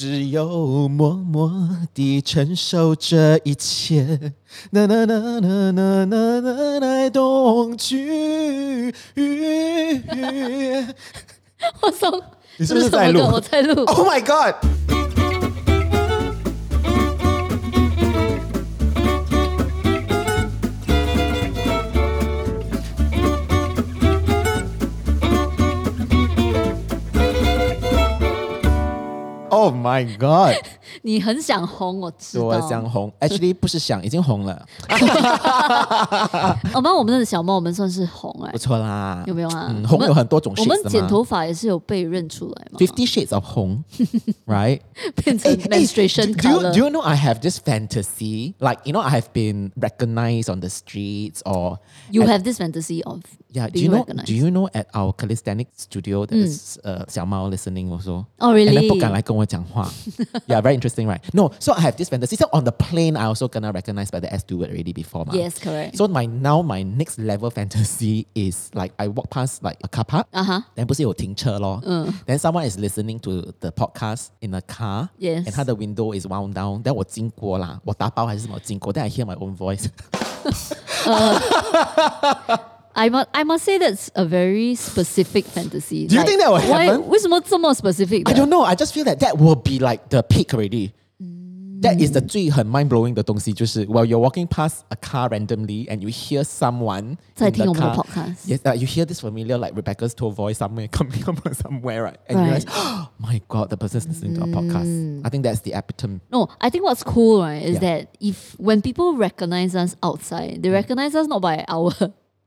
只有默默地承受这一切。呐呐呐呐呐呐呐呐，冬去雨。我操！你是不是在录？我在录。Oh my god！Oh my god！你很想红，我知道。我想红，actually 不是想，已经红了，我们我们的小猫，我们算是红哎、不错啦。有没有啊？嗯，我们红有很多种我们 shades 的嘛。剪头发也是有被认出来嘛， Fifty Shades of 红，right？变成 menstruation do, you, color。 do you know I have this fantasy? Like, you know, I have been recognized on the streets or You at- have this fantasy of yeah. Do being you know? recognized. Do you know at our calisthenic studio there's uh 小猫 listening also. Oh, And then really? 不敢来跟我讲话 yeah, very interesting, right? No, so I have this fantasy. So on the plane, I also gonna recognized by the air steward already before. Ma. Yes, correct. So my now my next level fantasy is like I walk past like a car park. 啊哈 then 不是有停车咯 Then someone is listening to the podcast in a car. Yes. And 他的 window is wound down. Then 我经过啦，我打包还是什么经过 Then I hear my own voice. I must I must say that's a very specific fantasy. Do you think that will why- happen? 为什么这么 specific？ I 的 don't know. I just feel that that will be like the peak already. That is the Mm. 最很 mind blowing 的东西，就是 while you're walking past a car randomly and you hear someone 在 in 听 the 我们的 car, podcast Yes, uh, you hear this familiar like Rebecca's tone voice somewhere coming from somewhere, right? And you Right. realize, oh my god, the person's listening to our podcast. I think that's the epitome. No, I think what's cool, right, is Yeah. that if when people recognize us outside, they recognize us not by our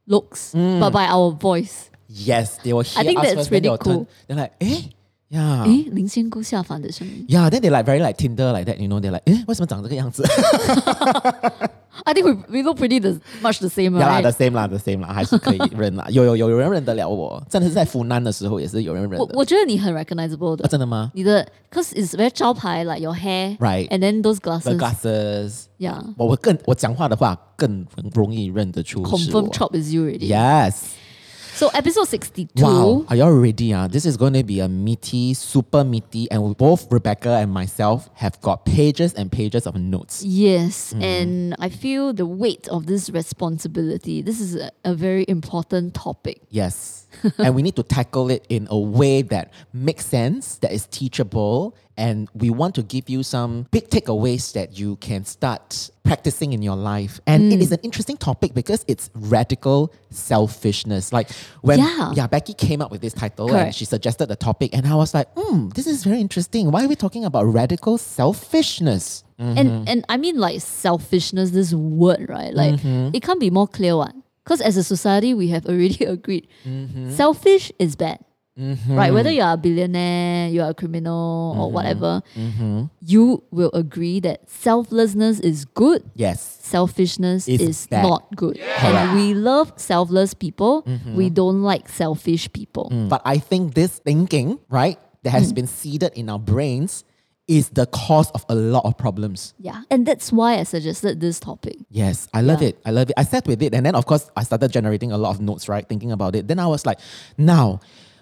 looks, Mm. but by our voice. Yes, they will hear think us that's first, then really they'll turn- cool. They're like, eh, yeah. 诶，林仙姑下凡的声音。 Yeah, then they like very like Tinder like that, you know, they're like, eh, 为什么长这个样子 I think we we look pretty the, much the same, ？Yeah 啦 right? the same 啦，the same 啦，还是可以认啦。有有有有人认得了我，真的是在湖南的时候也是有人认的。我我觉得你很 recognizable 的啊，真的吗你的 cause it's very 招牌 like your hair, Right. And then those ？The glasses, glasses， yeah. 我我更我讲话的话更容易认得出是 Confirm 我。 chop is you already. Yes. so episode sixty two. Wow, are y'all ready? Uh? This is going to be a meaty, super meaty, and both Rebecca and myself have got pages and pages of notes. Yes, Mm-hmm. and I feel the weight of this responsibility. This is a, a very important topic. Yes. and we need to tackle it in a way that makes sense, that is teachable, and we want to give you some big takeaways that you can start practicing in your life. And it is an interesting topic because it's radical selfishness. Like when Yeah. Becky came up with this title and she suggested the topic, and I was like, hmm, this is very interesting. Why are we talking about radical selfishness? Mm-hmm. And and I mean like selfishness, this word, right? Like Mm-hmm. it can't be more clear one. Because as a society, we have already agreed Mm-hmm. selfish is bad. Right? Whether you are a billionaire, you are a criminal, Mm-hmm. or whatever, you will agree that selflessness is good. Yes. Selfishness Is is, bad. not good. And we love selfless people. We don't like selfish people. But I think this thinking, right, that Mm. has been seeded in our brains is the cause of a lot of problems. Yeah. And that's why I suggested this topic. Yes, I love Yeah. it. I love it. I sat with it and then of course I started generating a lot of notes, right? Thinking about it. Then I was like, now,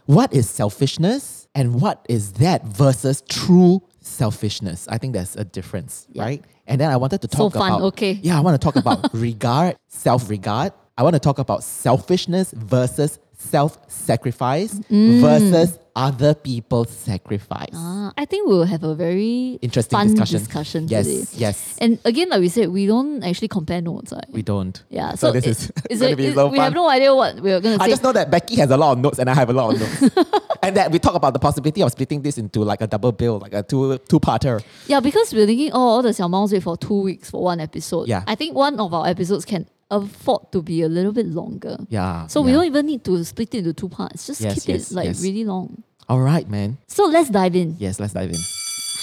what is selfishness and what is that versus true selfishness? I think there's a difference, Yeah. right? And then I wanted to talk so fun, about okay. Yeah, I want to talk about regard, self-regard. I want to talk about selfishness versus self-sacrifice Mm. versus other people's sacrifice. Ah, I think we'll have a very Interesting discussion. discussion Yes, today. yes. And again, like we said, we don't actually compare notes. Right? We don't. yeah. So, So, this it- is is going to be so we fun. have no idea what we're going to I say. just know that Becky has a lot of notes and I have a lot of notes. and that we talk about the possibility of splitting this into like a double bill, like a two two parter. yeah, because we're thinking, oh, all the Xiao Maos wait for two weeks for one episode. Yeah. I think one of our episodes can afford to be a little bit longer. Yeah. So we yeah. don't even need to split it into two parts. Just Yes, keep yes, it like yes. really long. All right, man. So let's dive in. Yes, let's dive in.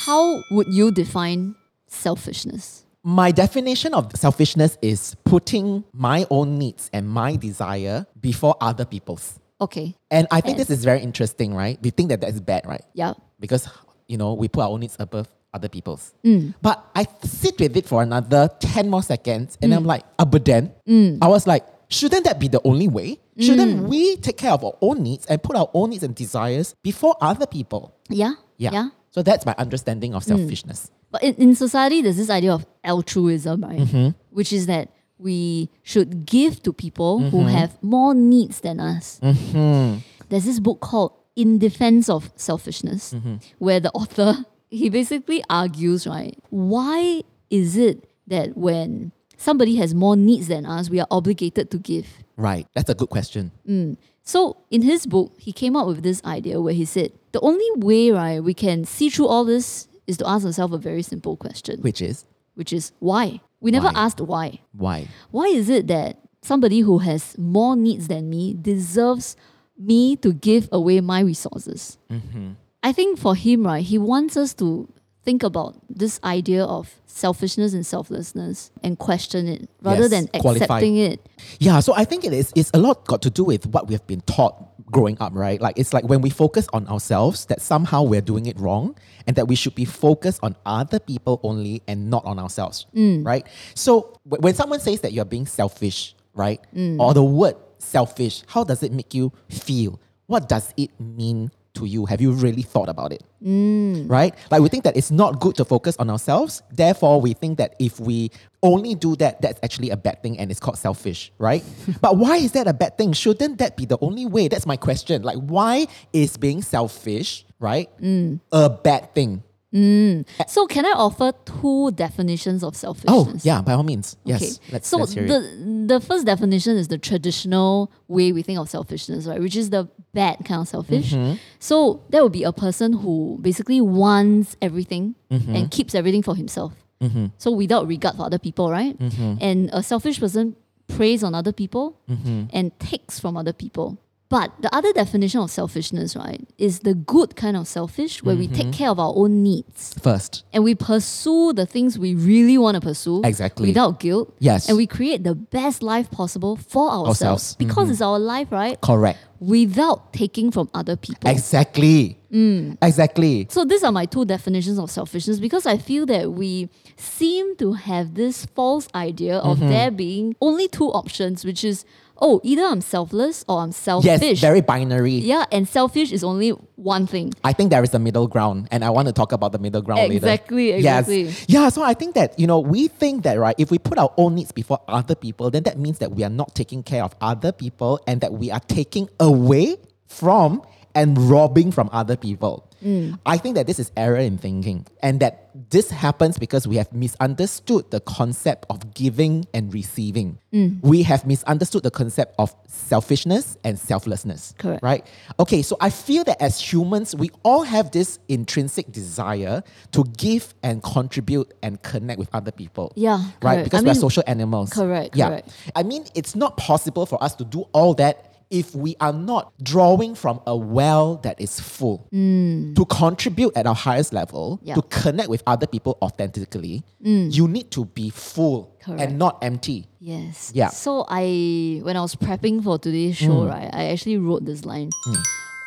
How would you define selfishness? My definition of selfishness is putting my own needs and my desire before other people's. Okay. And I think And- this is very interesting, right? We think that that's bad, right? Yeah. Because, you know, we put our own needs above other people's. Mm. But I sit with it for another 10 more seconds and I'm Mm. like, ah, but then I was like, shouldn't that be the only way? Shouldn't we take care of our own needs and put our own needs and desires before other people? Yeah. Yeah. Yeah. So that's my understanding of selfishness. But in, in society, there's this idea of altruism, right? Mm-hmm. Which is that we should give to people who Mm-hmm. have more needs than us. There's this book called In Defense of Selfishness, Mm-hmm. where the author he basically argues, right? Why is it that when somebody has more needs than us, we are obligated to give? Right. That's a good question. Mm. So in his book, he came up with this idea where he said the only way, right, we can see through all this is to ask ourselves a very simple question, Which is which is why? We never Why? asked why. why? Why is it that somebody who has more needs than me deserves me to give away my resources? Mm-hmm. I think for him, right, he wants us to think about this idea of selfishness and selflessness and question it rather Yes, than accepting it. Yeah, so I think it is it's a lot got to do with what we have been taught growing up, right? Like it's like when we focus on ourselves that somehow we're doing it wrong and that we should be focused on other people only and not on ourselves, mm. right? So wh- when someone says that you're being selfish, right? Mm. Or the word selfish, how does it make you feel? What does it mean to you? Have you really thought about it? Mm. right? Like we think that it's not good to focus on ourselves. Therefore, we think that if we only do that, that's actually a bad thing and it's called selfish, right? but why is that a bad thing? Shouldn't that be the only way? That's my question. Like, why is being selfish, right, mm. a bad thing? So can I offer two definitions of selfishness? Oh, yeah, by all means. Yes. Okay. Let's, so let's the the first definition is the traditional way we think of selfishness, right? Which is the bad kind of selfish. Mm-hmm. So that would be a person who basically wants everything Mm-hmm. and keeps everything for himself. So without regard for other people, right? Mm-hmm. And a selfish person preys on other people Mm-hmm. and takes from other people. But the other definition of selfishness, right, is the good kind of selfish where we Mm-hmm. take care of our own needs First. and we pursue the things we really want to pursue Exactly. without guilt. Yes. And we create the best life possible for ourselves, Ourselves. Mm-hmm. because it's our life, right? Correct. Without taking from other people. Exactly. Mm. Exactly. so these are my two definitions of selfishness because I feel that we seem to have this false idea of Mm-hmm. there being only two options, which is oh, either I'm selfless or I'm selfish. Yes, very binary. yeah, and selfish is only one thing. I think there is a middle ground, and I want to talk about the middle ground Exactly, later. exactly. Yes. Yeah, so I think that, you know, we think that, right, if we put our own needs before other people, then that means that we are not taking care of other people and that we are taking away from and robbing from other people. Mm. I think that this is error in thinking, and that this happens because we have misunderstood the concept of giving and receiving. Mm. We have misunderstood the concept of selfishness and selflessness. Correct. Right? Okay, so I feel that as humans, we all have this intrinsic desire to give and contribute and connect with other people. Yeah, Right? correct. Because I we're mean- social animals. Correct, Yeah. correct. I mean, it's not possible for us to do all that if we are not drawing from a well that is full. To contribute at our highest level, to connect with other people authentically, you need to be full Correct. and not empty. Yes. Yeah. So I, when I was prepping for today's show, Mm. right, I actually wrote this line.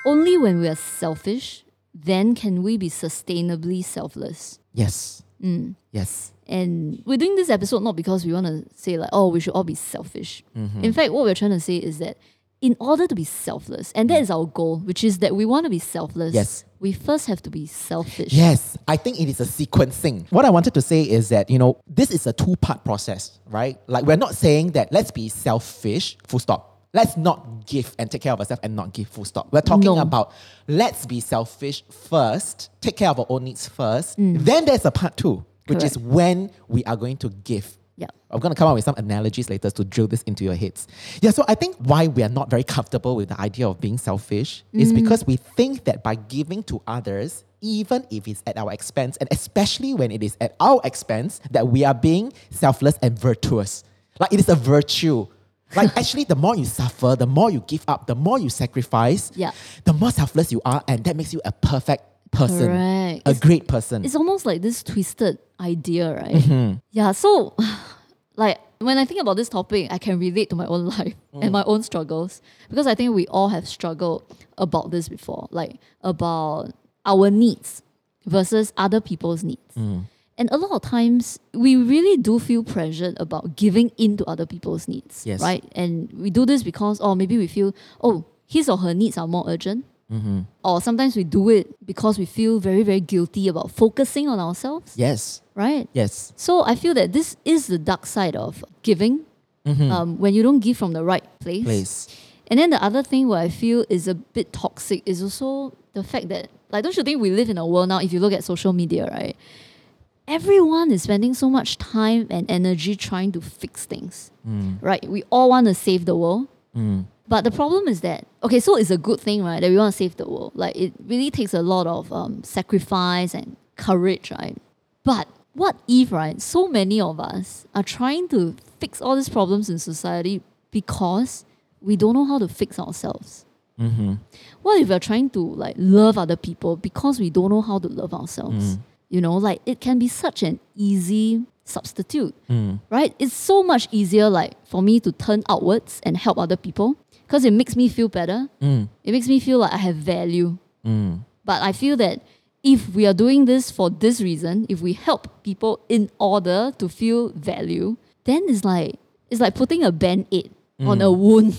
Only when we are selfish, then can we be sustainably selfless. Yes. Mm. Yes. And we're doing this episode not because we want to say like, oh, we should all be selfish. Mm-hmm. In fact, what we're trying to say is that in order to be selfless, and that is our goal, which is that we want to be selfless. Yes. We first have to be selfish. Yes, I think it is a sequencing. What I wanted to say is that, you know, this is a two part process, right? Like, we're not saying that let's be selfish, full stop. Let's not give and take care of ourselves and not give, full stop. We're talking No. about let's be selfish first, take care of our own needs first. Mm. Then there's a part two, which is when we are going to give. Yeah. I'm going to come up with some analogies later to drill this into your heads. Yeah, so I think why we are not very comfortable with the idea of being selfish is because we think that by giving to others, even if it's at our expense, and especially when it is at our expense, that we are being selfless and virtuous. Like it is a virtue. Like actually, the more you suffer, the more you give up, the more you sacrifice, Yeah. the more selfless you are, and that makes you a perfect person, Correct. a It's- great person. It's almost like this twisted idea, right? Mm-hmm. Yeah. So, like, when I think about this topic, I can relate to my own life Mm. and my own struggles because I think we all have struggled about this before, like about our needs versus other people's needs. Mm. And a lot of times, we really do feel pressured about giving in to other people's needs, Yes. right? And we do this because, oh, maybe we feel, oh, his or her needs are more urgent. Mm-hmm. Or sometimes we do it because we feel very, very guilty about focusing on ourselves, Yes. right? Yes. So I feel that this is the dark side of giving mm-hmm. um, when you don't give from the right place. Place. And then the other thing where I feel is a bit toxic is also the fact that, like, don't you think we live in a world now, if you look at social media, right? Everyone is spending so much time and energy trying to fix things, mm. right? We all want to save the world. Mm. But the problem is that, okay, so it's a good thing, right? That we want to save the world. Like, it really takes a lot of um, sacrifice and courage, right? But what if, right, so many of us are trying to fix all these problems in society because we don't know how to fix ourselves? Mm-hmm. What if we're trying to like love other people because we don't know how to love ourselves? Mm-hmm. You know, like it can be such an easy substitute, mm. right? It's so much easier, like for me to turn outwards and help other people because it makes me feel better. Mm. It makes me feel like I have value. Mm. But I feel that if we are doing this for this reason, if we help people in order to feel value, then it's like it's like putting a band-aid on mm. a wound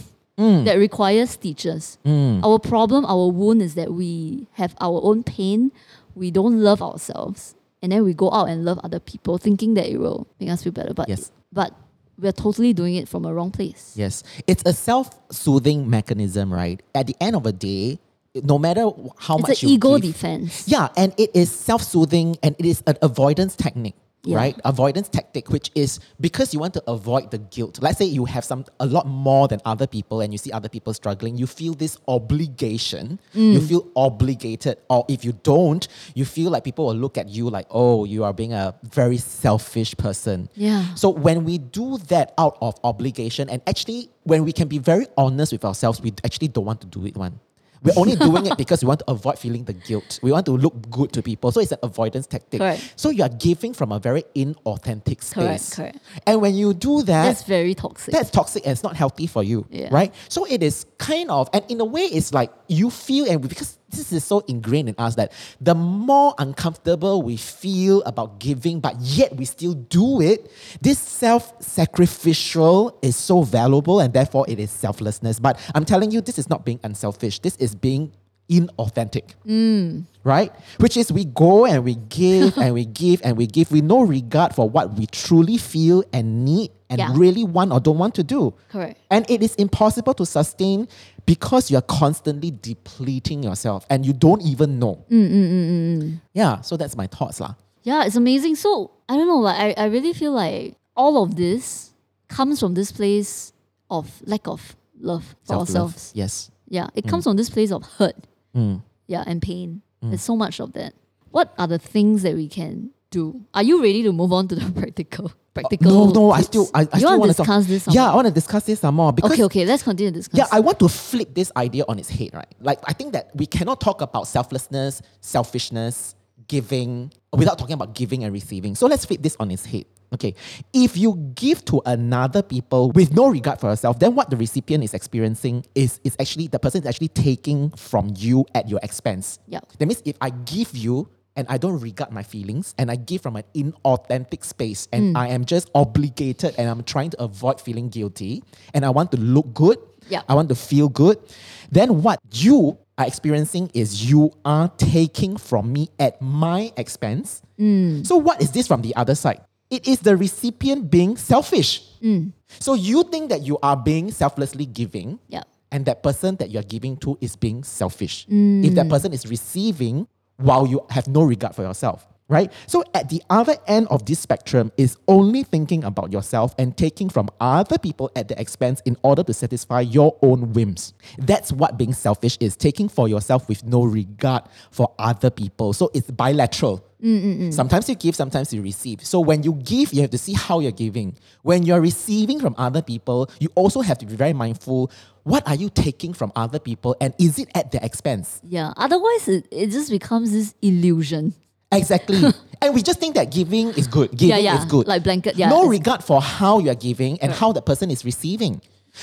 that requires stitches. Our problem, our wound is that we have our own pain, we don't love ourselves, and then we go out and love other people thinking that it will make us feel better. But Yes. but we're totally doing it from a wrong place. Yes. It's a self soothing mechanism, right? At the end of the day, no matter how It's much an ego give, defense. Yeah, and it is self soothing and it is an avoidance technique. Yeah. Right, avoidance tactic, which is because you want to avoid the guilt. Let's say you have some a lot more than other people, and you see other people struggling. You feel this obligation. Mm. You feel obligated, or if you don't, you feel like people will look at you like, "Oh, you are being a very selfish person." Yeah. So when we do that out of obligation, and actually when we can be very honest with ourselves, we actually don't want to do it. One, we're only doing it because we want to avoid feeling the guilt. We want to look good to people. So it's an avoidance tactic. Correct. So you are giving from a very inauthentic space. Correct, correct. And when you do that, That's very toxic. that's toxic and it's not healthy for you, Yeah. right? So it is kind of, and in a way, it's like you feel, and because this is so ingrained in us that the more uncomfortable we feel about giving, but yet we still do it, this self sacrificial is so valuable, and therefore it is selflessness. But I'm telling you, this is not being unselfish, this is being inauthentic mm. right? Which is we go and we give and we give and we give with no regard for what we truly feel and need and Yeah. really want or don't want to do. Correct. And it is impossible to sustain because you're constantly depleting yourself and you don't even know. Mm, mm, yeah, so that's my thoughts lah. Yeah, it's amazing. So I don't know, like I, I really feel like all of this comes from this place of lack of love for Self-love. ourselves. Yes. Yeah, it comes from this place of hurt. Mm. Yeah, and pain. There's so much of that. What are the things that we can do? Are you ready to move on to the practical? Practical. No, no, I still I, I still want to discuss this? some Yeah, more? I want to discuss this some more because Okay, okay. Let's continue discuss. Yeah, I want to flip this idea on its head, right? Like, I think that we cannot talk about selflessness, selfishness, giving, without talking about giving and receiving. So let's flip this on its head. Okay, if you give to another people with no regard for yourself, then what the recipient is experiencing is, is actually the person is actually taking from you at your expense. Yeah. That means if I give you and I don't regard my feelings and I give from an inauthentic space and mm. I am just obligated and I'm trying to avoid feeling guilty and I want to look good, Yeah. I want to feel good, then what you are experiencing is you are taking from me at my expense. Mm. So, what is this from the other side? It is the recipient being selfish. Mm. So, you think that you are being selflessly giving, Yeah. and that person that you're giving to is being selfish. Mm. If that person is receiving while you have no regard for yourself, right? So at the other end of this spectrum is only thinking about yourself and taking from other people at the expense in order to satisfy your own whims. That's what being selfish is, taking for yourself with no regard for other people. So it's bilateral. Sometimes you give, sometimes you receive. So when you give, you have to see how you're giving. When you're receiving from other people, you also have to be very mindful what are you taking from other people and is it at their expense? Yeah. Otherwise, it, it just becomes this illusion. Exactly. and we just think that giving is good. Giving yeah, yeah. is good. Like blanket. Yeah. no regard for how you're giving and how the person is receiving.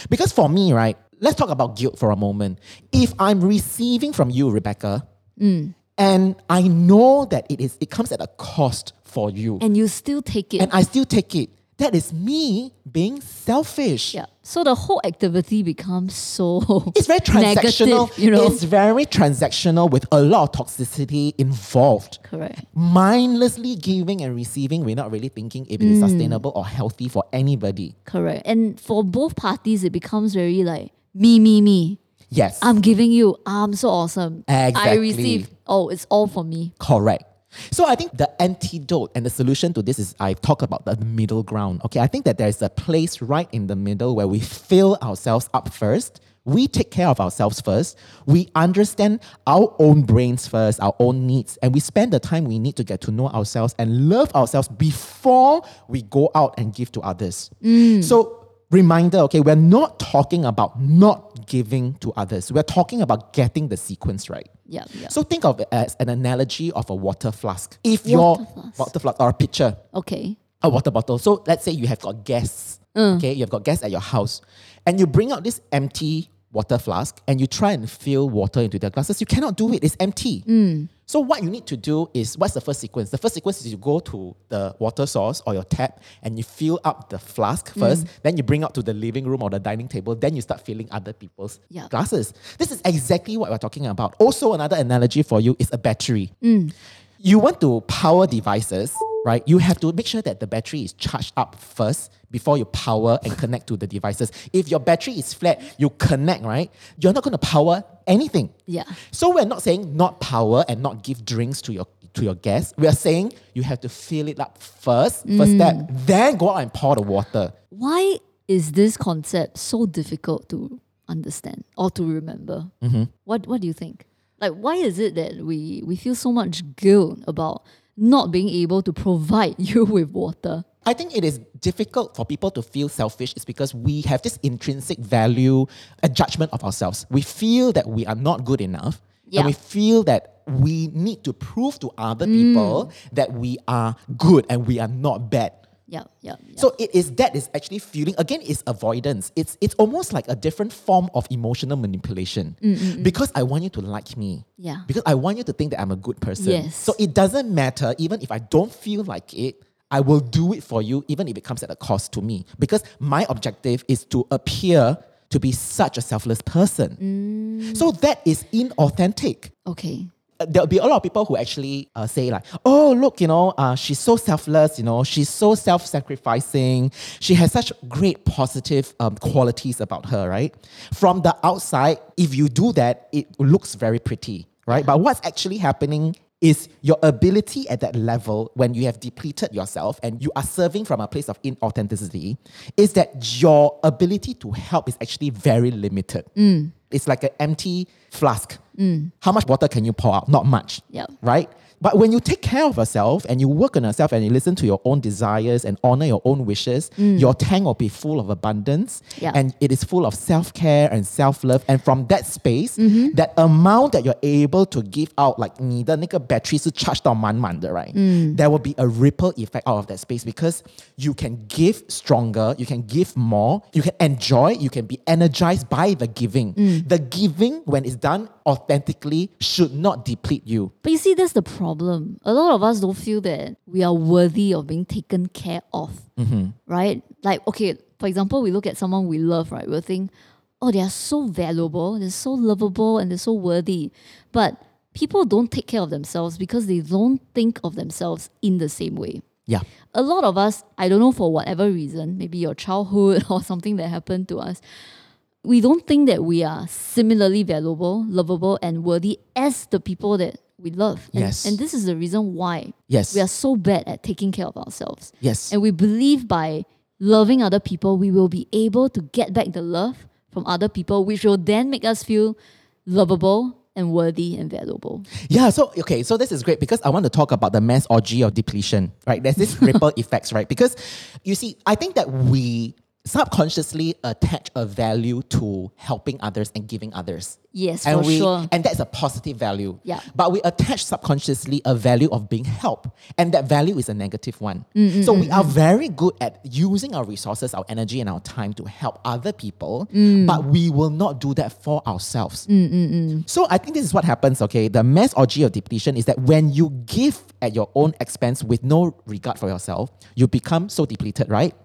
Because for me, right, let's talk about guilt for a moment. If I'm receiving from you, Rebecca, Mm. and I know that it is it comes at a cost for you, and you still take it. and I still take it, that is me being selfish. Yeah. So the whole activity becomes so It's very transactional. Negative, you know. It's very transactional with a lot of toxicity involved. correct. Mindlessly giving and receiving, we're not really thinking if it is Mm. sustainable or healthy for anybody. Correct. And for both parties it becomes very like me, me, me. Yes. I'm giving you. I'm so awesome. Exactly. I receive. Oh, it's all for me. Correct. So I think the antidote and the solution to this is I talk about the middle ground. Okay, I think that there's a place right in the middle where we fill ourselves up first. We take care of ourselves first. We understand our own brains first, our own needs, and we spend the time we need to get to know ourselves and love ourselves before we go out and give to others. Mm. So reminder, okay, we're not talking about not giving to others. We're talking about getting the sequence right. Yeah. So think of it as an analogy of a water flask. If Water your flask. water flask or a pitcher, okay. a water bottle. So let's say you have got guests. Mm. Okay, you've got guests at your house, and you bring out this empty water flask and you try and fill water into their glasses. You cannot do it. It's empty. Mm. So what you need to do is what's the first sequence? The first sequence is you go to the water source or your tap and you fill up the flask mm. first. Then you bring out to the living room or the dining table. Then you start filling other people's Yeah. glasses. This is exactly what we're talking about. Also, another analogy for you is a battery. Mm. You want to power devices, right? You have to make sure that the battery is charged up first before you power and connect to the devices. If your battery is flat, you connect, right? You're not going to power anything. Yeah. So we're not saying not power and not give drinks to your to your guests. We are saying you have to fill it up first, first step, then go out and pour the water. Why is this concept so difficult to understand or to remember? Mm-hmm. What What do you think? Like, why is it that we we feel so much guilt about not being able to provide you with water? I think it is difficult for people to feel selfish is because we have this intrinsic value, a judgment of ourselves. We feel that we are not good enough. Yeah. And we feel that we need to prove to other people mm. that we are good and we are not bad. Yeah, yeah, yeah. So it is that is actually feeling again is avoidance. It's it's almost like a different form of emotional manipulation. Mm, mm, because I want you to like me. Yeah. Because I want you to think that I'm a good person. Yes. So it doesn't matter even if I don't feel like it. I will do it for you even if it comes at a cost to me. Because my objective is to appear to be such a selfless person. So that is inauthentic okay. uh, there'll be a lot of people who actually uh, say like, oh look, you know, uh, she's so selfless, you know, she's so self-sacrificing. She has such great positive um, qualities about her, right? From the outside, if you do that, it looks very pretty, right? But what's actually happening is your ability at that level when you have depleted yourself and you are serving from a place of inauthenticity is that your ability to help is actually very limited. Mm. It's like an empty flask. Mm. How much water can you pour out? Not much. Yep. Right? But when you take care of yourself and you work on yourself and you listen to your own desires and honor your own wishes, your tank will be full of abundance Yeah. and it is full of self care and self love. And from that space, that amount that you're able to give out, like 你的那个 battery 是 charged 到满满的, right? There will be a ripple effect out of that space because you can give stronger, you can give more, you can enjoy, you can be energized by the giving. The giving, when it's done authentically, should not deplete you. But you see, that's the problem. A lot of us don't feel that we are worthy of being taken care of, mm-hmm. right? Like, okay, for example, we look at someone we love, right? We'll think, oh, they are so valuable, they're so lovable, and they're so worthy. But people don't take care of themselves because they don't think of themselves in the same way. Yeah. A lot of us, I don't know for whatever reason, maybe your childhood or something that happened to us, we don't think that we are similarly valuable, lovable, and worthy as the people that we love. And, Yes. and this is the reason why Yes. we are so bad at taking care of ourselves. Yes. And we believe by loving other people, we will be able to get back the love from other people, which will then make us feel lovable and worthy and valuable. Yeah, so okay, so this is great because I want to talk about the mass orgy of depletion, right? There's this ripple effects, right? Because you see, I think that we subconsciously attach a value to helping others and giving others. Yes, and for we, sure. And that's a positive value. Yeah. But we attach subconsciously a value of being helped. And that value is a negative one. Mm, so we are very good at using our resources, our energy, and our time to help other people, Mm. but we will not do that for ourselves. So I think this is what happens, okay? The mass orgy of depletion is that when you give at your own expense with no regard for yourself, you become so depleted, right?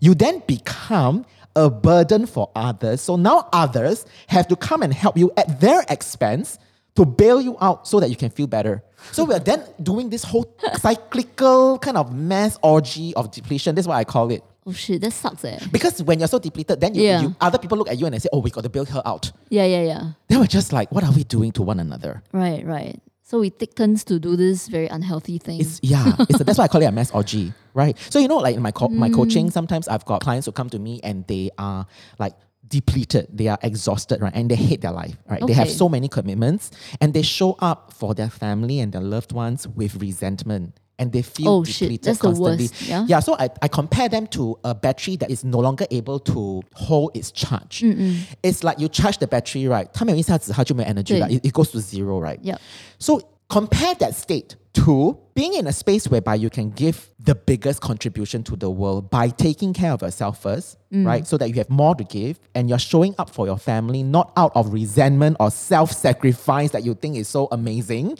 You then become a burden for others. So now others have to come and help you at their expense to bail you out so that you can feel better. So we're then doing this whole cyclical kind of mass orgy of depletion. That's what I call it. Oh shit, that sucks eh. Because when you're so depleted, then you, Yeah. you other people look at you and they say, "Oh, we got to bail her out." Yeah, yeah, yeah. They we're just like, "What are we doing to one another?" Right, right. So we take turns to do this very unhealthy thing. It's yeah. It's that's why I call it a mass orgy, right? So you know, like in my co- my coaching, sometimes I've got clients who come to me and they are like depleted, they are exhausted, right? And they hate their life, right? They have Okay. so many commitments and they show up for their family and their loved ones with resentment. And they feel Oh, shit. depleted That's the constantly. worst, yeah? yeah, so I, I compare them to a battery that is no longer able to hold its charge. It's like you charge the battery, right? 它没有一下子它就没有 energy 了 对。 it, it goes to zero, right? Yep. So compare that state to being in a space whereby you can give the biggest contribution to the world by taking care of yourself first, mm. right? So that you have more to give and you're showing up for your family, not out of resentment or self sacrifice that you think is so amazing,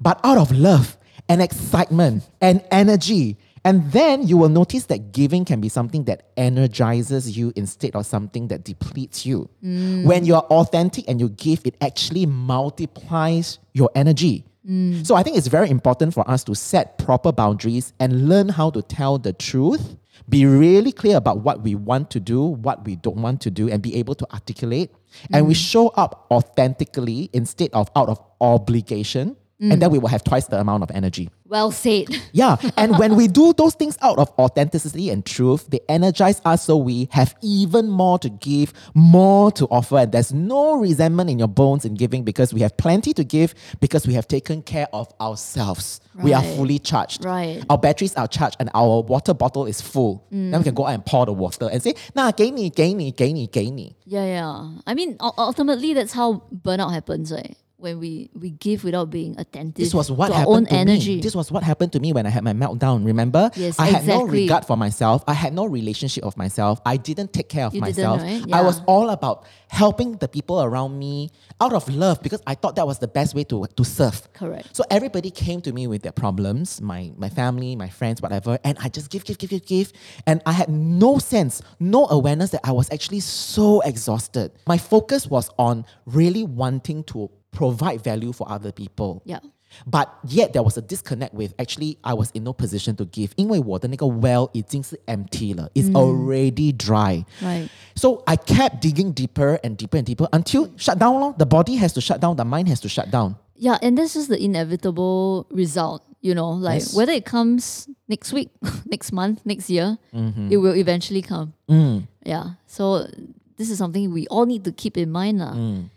but out of love and excitement and energy. And then you will notice that giving can be something that energizes you instead of something that depletes you. Mm. When you're authentic and you give, it actually multiplies your energy. Mm. So I think it's very important for us to set proper boundaries and learn how to tell the truth. Be really clear about what we want to do, what we don't want to do, and be able to articulate. And we mm. show up authentically instead of out of obligation. And mm. then we will have twice the amount of energy. well said. Yeah. And when we do those things out of authenticity and truth, they energize us so we have even more to give, more to offer. And there's no resentment in your bones in giving because we have plenty to give because we have taken care of ourselves. We are Right. fully charged. Right. Our batteries are charged and our water bottle is full. Then we can go out and pour the water and say, nah, 给你,给你,给你,给你. Yeah, yeah. I mean, ul- ultimately, that's how burnout happens, right? When we, we give without being attentive This was what to our happened own to energy. me. This was what happened to me when I had my meltdown. Remember? Yes, I had no regard for myself. I had no relationship of myself. I didn't take care of You myself. right? I was all about helping the people around me out of love because I thought that was the best way to, to serve. Correct. So everybody came to me with their problems, my my family, my friends, whatever, and I just give, give, give, give, give. And I had no sense, no awareness that I was actually so exhausted. My focus was on really wanting to provide value for other people. Yeah. But yet there was a disconnect with actually I was in no position to give，因为我的那个 well 已经是 empty 了，it's already dry. Right. So I kept digging deeper and deeper and deeper until shut down. lor. The body has to shut down, the mind has to shut down. Yeah, and that's just the inevitable result, you know, like Yes. whether it comes next week, next month, next year, Mm-hmm. it will eventually come. Mm. Yeah. So this is something we all need to keep in mind. lah. Mm.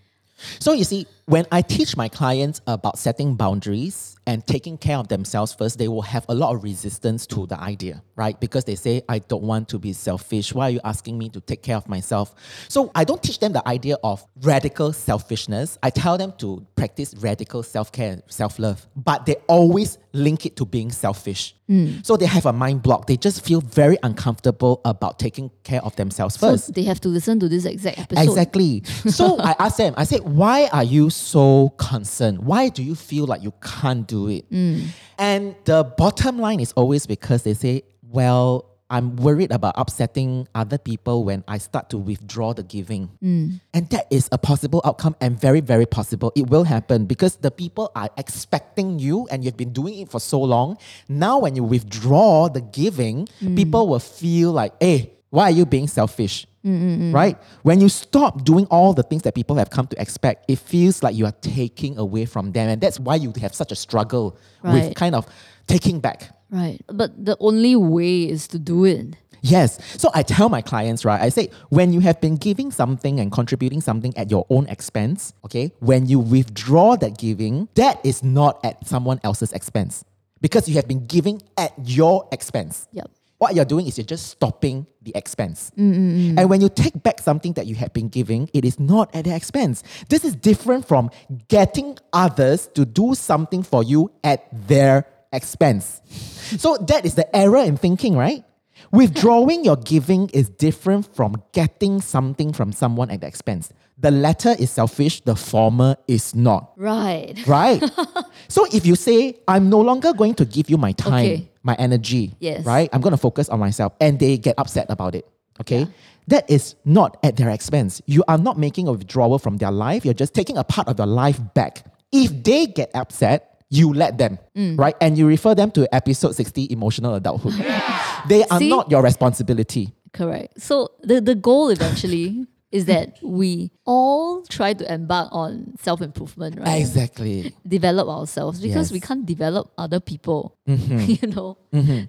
So you see, when I teach my clients about setting boundaries and taking care of themselves first, they will have a lot of resistance to the idea, right? Because they say, I don't want to be selfish. Why are you asking me to take care of myself? So I don't teach them the idea of radical selfishness. I tell them to practice radical self care, self love, but they always link it to being selfish. Hmm. So they have a mind block. They just feel very uncomfortable about taking care of themselves first. So they have to listen to this exact episode. Exactly. So I asked them, I said, why are you so concerned? Why do you feel like you can't do it? Mm. And the bottom line is always because they say, well, I'm worried about upsetting other people when I start to withdraw the giving. Mm. And that is a possible outcome and very, very possible. It will happen because the people are expecting you and you've been doing it for so long. Now, when you withdraw the giving, mm. people will feel like, hey, why are you being selfish? Mm, mm, mm. Right? When you stop doing all the things that people have come to expect, it feels like you are taking away from them. And that's why you have such a struggle with kind of taking back. Right. But the only way is to do it. Yes. So I tell my clients, right? I say, when you have been giving something and contributing something at your own expense, okay, when you withdraw that giving, that is not at someone else's expense because you have been giving at your expense. Yep. What you're doing is you're just stopping the expense. Mm, mm, mm. And when you take back something that you have been giving, it is not at their expense. This is different from getting others to do something for you at their expense. So that is the error in thinking, right? Withdrawing your giving is different from getting something from someone at the expense. The latter is selfish, the former is not. Right. Right? so if you say, I'm no longer going to give you my time, Okay. my energy, Yes. right? I'm going to focus on myself, and they get upset about it. Okay? That is not at their expense. You are not making a withdrawal from their life. You're just taking a part of your life back. If they get upset, you let them, Mm. right? And you refer them to episode 60, emotional adulthood. they are See? not your responsibility. Correct. So the, the goal eventually is that we all try to embark on self improvement, right? Exactly. Develop ourselves because we can't develop other people. Mm-hmm. You know.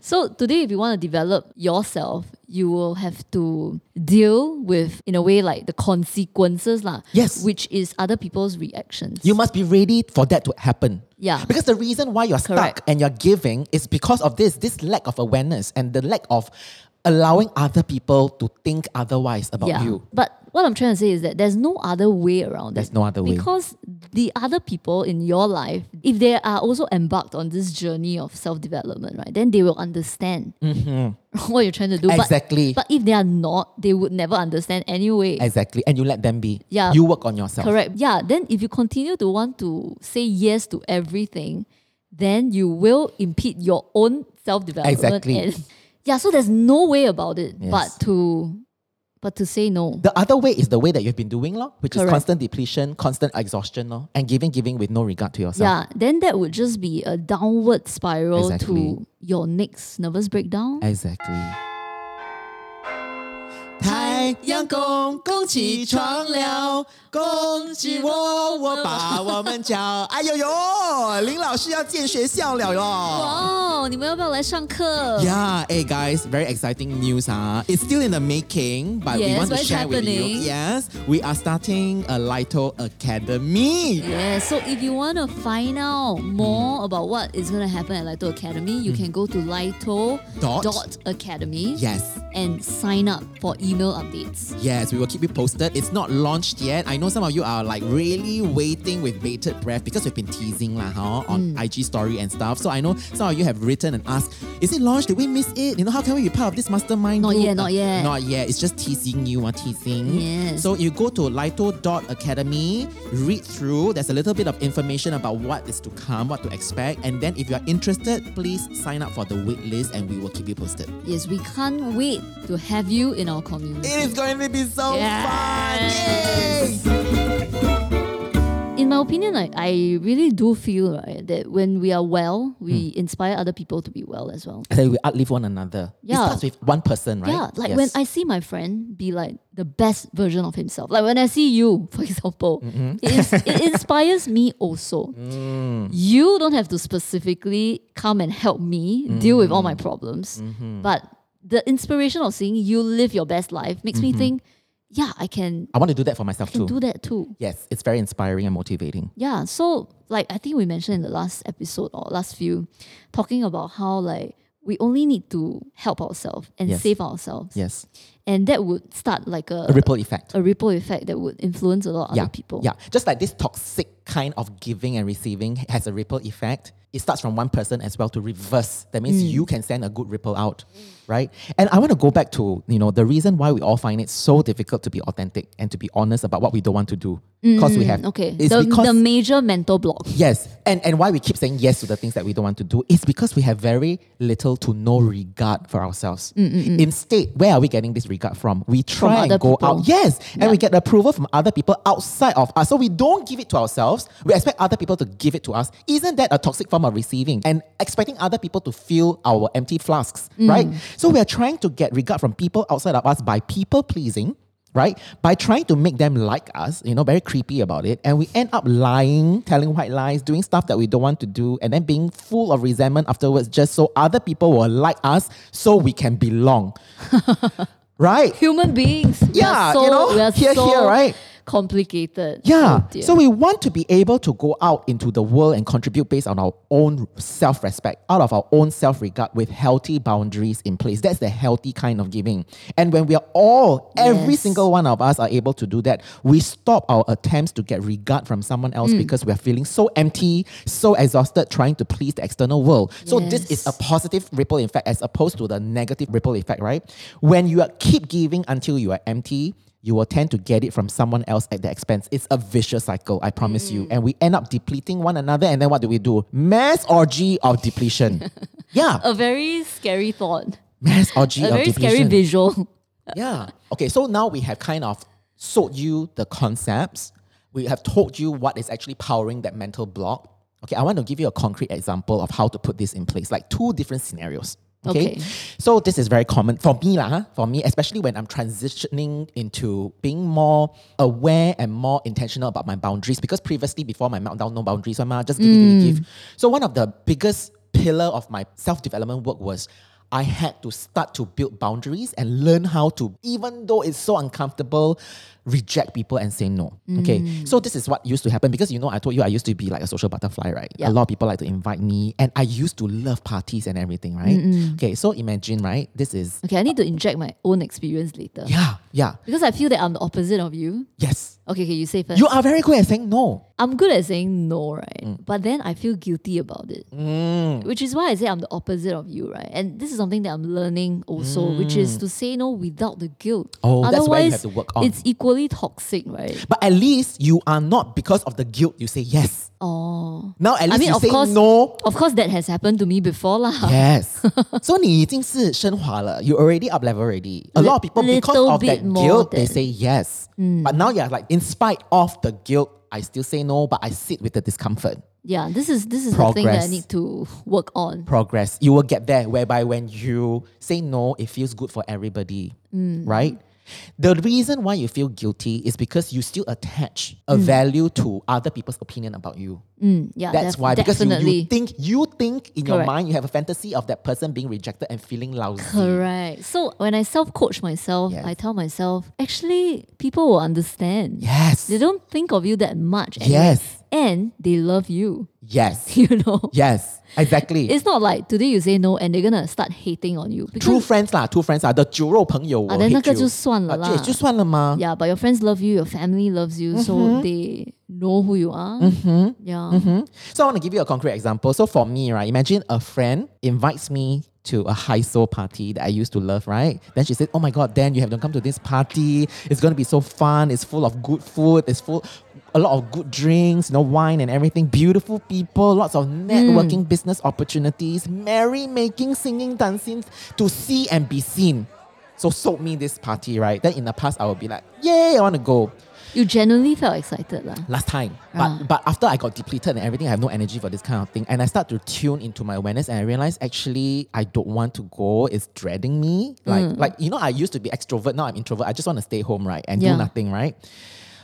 So today, if you want to develop yourself, you will have to deal with, in a way, like the consequences, lah. Yes. Which is other people's reactions. You must be ready for that to happen. Yeah. Because the reason why you're Correct. stuck and you're giving is because of this, this lack of awareness and the lack of allowing other people to think otherwise about yeah. you. But what I'm trying to say is that there's no other way around There's it. no other way. Because the other people in your life, if they are also embarked on this journey of self development, right, then they will understand what you're trying to do. But- Mm-hmm. Exactly. But, if they are not, they would never understand anyway. Exactly. And you let them be. Yeah. You work on yourself. Correct. Yeah. Then if you continue to want to say yes to everything, then you will impede your own self development. Exactly. And yeah, so there's no way about it Yes. but to but to say no. The other way is the way that you've been doing, lor, which is constant depletion, constant exhaustion, lor, and giving, giving with no regard to yourself. Yeah, then that would just be a downward spiral Exactly. to your next nervous breakdown. Exactly. 太阳公公起床了，恭喜我，我把我们叫。哎呦呦，林老师要建学校了哟。哦，你们要不要来上课 Yeah, hey guys, very exciting news. Huh? It's still in the making, but we Yes, want to what's share with you. happening? Yes, we are starting a Lito Academy. Yeah, so if you want to find out more about what is going to happen at Lito Academy, you can go to lito Dot? dot academy Yes. and sign up for email updates. Yes, we will keep you posted. It's not launched yet. I know some of you are like really waiting with bated breath because we've been teasing lah, huh, on Mm. IG story and stuff. So I know some of you have written and asked, is it launched? Did we miss it? You know, how can we be part of this mastermind Not group? yet, not Uh, yet. Not yet. It's just teasing you, uh, teasing. Yes. So you go to lito.academy, read through. There's a little bit of information about what is to come, what to expect. And then if you're interested, please sign up for the wait list and we will keep you posted. Yes, we can't wait to have you in our community. It is going to be so Yes. fun! Yay! in my opinion, like, I really do feel right, that when we are well, we Hmm. inspire other people to be well as well. So we uplift one another. Yeah. It Yeah. starts with one person, right? Yeah, like Yes. when I see my friend be like the best version of himself, like when I see you, for example, Mm-hmm. it, is, it inspires me also. Mm. You don't have to specifically come and help me deal with Mm-hmm. all my problems, but the inspiration of seeing you live your best life makes Mm-hmm. me think, yeah, I can, I want to do that for myself can too. do that too. Yes, it's very inspiring and motivating. Yeah, so like I think we mentioned in the last episode or last few, talking about how like we only need to help ourselves and Yes. save ourselves. Yes, And that would start like a, a ripple effect. a ripple effect that would influence a lot of yeah, other people. yeah. Just like this toxic kind of giving and receiving has a ripple effect. It starts from one person as well to reverse. That means Mm. you can send a good ripple out, right? And I want to go back to you know the reason why we all find it so difficult to be authentic and to be honest about what we don't want to do because we mm, have Mm, Okay. It's The, because the major mental block. Yes, and and why we keep saying yes to the things that we don't want to do is because we have very little to no regard for ourselves. Mm, mm, Instead, where are we getting this regard from? We try and go people. out, yes, and we get approval from other people outside of us. So we don't give it to ourselves. We expect other people to give it to us. Isn't that a toxic form of receiving and expecting other people to fill our empty flasks, right? So we are trying to get regard from people outside of us by people pleasing right? By trying to make them like us, you know, very creepy about it. And we end up lying, telling white lies, doing stuff that we don't want to do, and then being full of resentment afterwards just so other people will like us so we can belong. right? Human beings. Yeah, so, you know, we are here, so here, right? Complicated. Yeah. Oh so we want to be able to go out into the world and contribute based on our own self respect, out of our own self regard with healthy boundaries in place. That's the healthy kind of giving. And when we are all, every Yes. single one of us are able to do that, we stop our attempts to get regard from someone else Mm. because we're feeling so empty, so exhausted trying to please the external world. So this is a positive ripple effect as opposed to the negative ripple effect, right? When you are keep giving until you are empty, you will tend to get it from someone else at the expense. It's a vicious cycle, I promise you. Mm. And we end up depleting one another. And then what do we do? Mass orgy of depletion. yeah, A very scary thought. mass orgy A of very scary visual. Yeah. Okay, so now we have kind of sold you the concepts. We have told you what is actually powering that mental block. Okay, I want to give you a concrete example of how to put this in place, like two different scenarios. Okay. Okay. So this is very common for me, lah, for me, especially when I'm transitioning into being more aware and more intentional about my boundaries. Because previously, before my meltdown, no boundaries, so I'm just give, give, give, give. Mm. So one of the biggest pillar of my self-development work was I had to start to build boundaries and learn how to, even though it's so uncomfortable, reject people and say no. Okay. So this is what used to happen because you know I told you I used to be like a social butterfly, right? Yeah. A lot of people like to invite me and I used to love parties and everything, right? Okay, so imagine, right? This is Okay, I need to inject my own experience later. yeah, yeah. Because I feel that I'm the opposite of you. Yes. Okay, okay, you say first. You are very good at saying no. I'm good at saying no, right? Mm. But then I feel guilty about it. Which is why I say I'm the opposite of you, right? And this is something that I'm learning also, which is to say no without the guilt. Mm. Oh, that's where you Otherwise, have to work on. It's equally toxic, right? But at least you are not because of the guilt you say yes. Oh. Now at least I mean, you of say course, no. Of course, that has happened to me before, lah. Yes. so 你已经是升华了. You already up level already. A lot of people because Little of bit that more guilt they than- say yes. But now you're like in spite of the guilt I still say no but I sit with the discomfort. Yeah, this is this is the thing that I Progress. need to work on. Progress. You will get there whereby when you say no it feels good for everybody, Mm. right? The reason why you feel guilty is because you still attach a Mm. value to other people's opinion about you. Yeah, That's def- why because you, definitely. you think you think in your mind you have a fantasy of that person being rejected and feeling lousy. Correct. So when I self coach myself, Yes. I tell myself, actually, people will understand. Yes. They don't think of you that much. Yes And they love you. Yes. You know? Yes. Exactly. It's not like today you say no and they're gonna start hating on you. true Because friends 啦，true friends 啦，the 酒肉朋友 will 啊 then hate 那个 you 就算了啦。啊，就就算了吗？ yeah, but your friends love you, your family loves you, so Mm-hmm. they know who you are. Yeah. Hmm? So I want to give you a concrete example. So for me, right, imagine a friend invites me to a high soul party that I used to love, right? Then she said, Oh my god, Dan, you have to come to this party. It's gonna be so fun. It's full of good food. It's full a lot of good drinks, you know, wine and everything. Beautiful people, lots of networking business opportunities, merry making, singing, dancing to see and be seen. So sold me this party, right? Then in the past I would be like, Yay, I want to go You genuinely felt excited. lah. last time. But Ah. but after I got depleted and everything, I have no energy for this kind of thing. And I start to tune into my awareness and I realize actually I don't want to go. It's dreading me. Like Mm. like you know, I used to be extrovert, now I'm introvert. I just want to stay home, right? And Yeah. do nothing, right?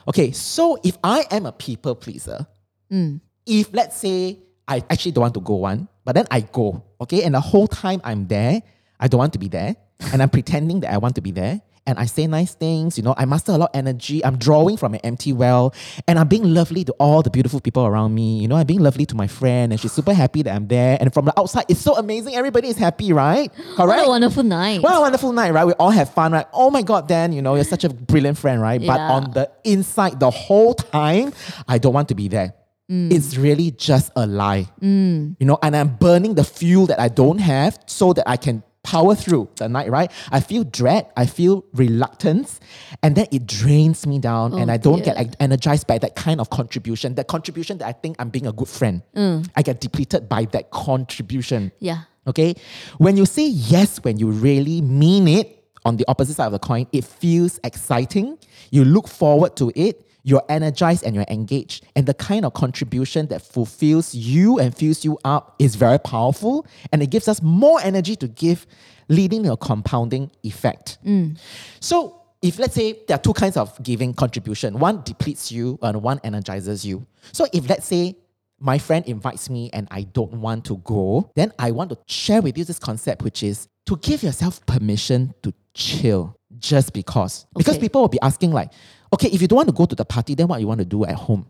Okay, so if I am a people pleaser, Mm. if let's say I actually don't want to go one, but then I go, okay, and the whole time I'm there, I don't want to be there, and I'm pretending that I want to be there, and I say nice things, you know, I muster a lot of energy, I'm drawing from an empty well, and I'm being lovely to all the beautiful people around me, you know, I'm being lovely to my friend, and she's super happy that I'm there, and from the outside, it's so amazing, everybody is happy, right? Correct. What a wonderful night. What a wonderful night, right? We all have fun, right? Oh my God, Dan, you know, you're such a brilliant friend, right? Yeah. But on the inside, the whole time, I don't want to be there. Mm. It's really just a lie. Mm. You know, and I'm burning the fuel that I don't have so that I can power through the night, right? I feel dread, I feel reluctance, and then it drains me down, and Oh, I don't dear. get energized by that kind of contribution. That contribution that I think I'm being a good friend. Mm. I get depleted by that contribution. yeah. Okay? When you say yes, when you really mean it, on the opposite side of the coin, it feels exciting. You look forward to it. You're energized and you're engaged. And the kind of contribution that fulfills you and fills you up is very powerful. And it gives us more energy to give, leading to a compounding effect. Mm. So if let's say there are two kinds of giving contribution, one depletes you and one energizes you. So if let's say my friend invites me and I don't want to go, then I want to share with you this concept, which is to give yourself permission to chill just because. Because people will be asking like, Okay, if you don't want to go to the party, then what you want to do at home?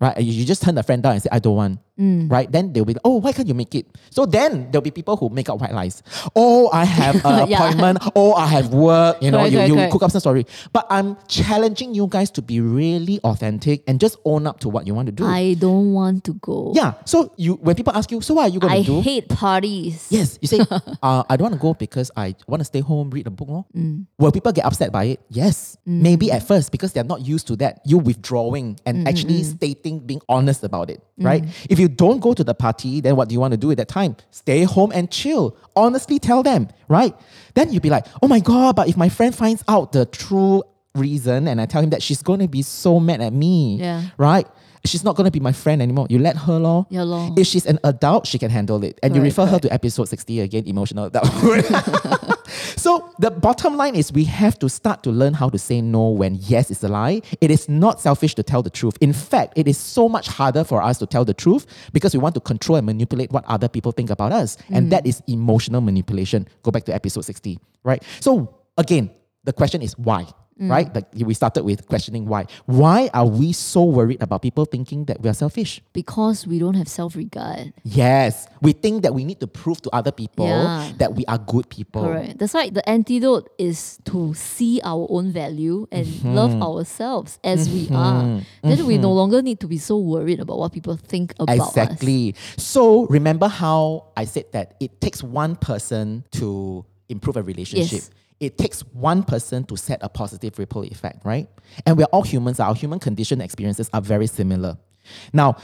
Right? You, just turn the friend down and say, I don't want. Right? Then they'll be like, oh, why can't you make it? So then there'll be people who make up white lies. Oh, I have an Yeah. appointment. Oh, I have work. You know, Correct, you, correct, you correct. cook up some story. But I'm challenging you guys to be really authentic and just own up to what you want to do. I don't want to go. yeah. So you when people ask you, so what are you going I to do? I hate parties. Yes, you say, uh, I don't want to go because I want to stay home, read a book. lor." Mm. Will people get upset by it? Yes. Maybe at first because they're not used to that. You withdrawing and mm-hmm. actually stating, being honest about it, mm. right? If you don't go to the party, then what do you want to do at that time? Stay home and chill. Honestly tell them, right? Then you'd be like, oh my God, but if my friend finds out the true reason and I tell him that she's going to be so mad at me, Yeah. right? She's not going to be my friend anymore. You let her, lor. Yeah. If she's an adult, she can handle it. And you Correct, refer her to episode 60 again, emotional adulthood. so the bottom line is we have to start to learn how to say no when yes is a lie. It is not selfish to tell the truth. In fact, it is so much harder for us to tell the truth because we want to control and manipulate what other people think about us. And that mm. is emotional manipulation. Go back to episode 60, right? So again, the question is why? Mm. Right? Like we started with questioning why. Why are we so worried about people thinking that we are selfish? Because we don't have self regard. Yes, we think that we need to prove to other people Yeah. that we are good people. Correct. That's why the antidote is to see our own value and Mm-hmm. love ourselves as we mm-hmm. are. Then we mm-hmm. no longer need to be so worried about what people think about us. Exactly. So remember how I said that it takes one person to improve a relationship. Yes. It takes one person to set a positive ripple effect, right? And we're all humans. Our human condition experiences are very similar. Now,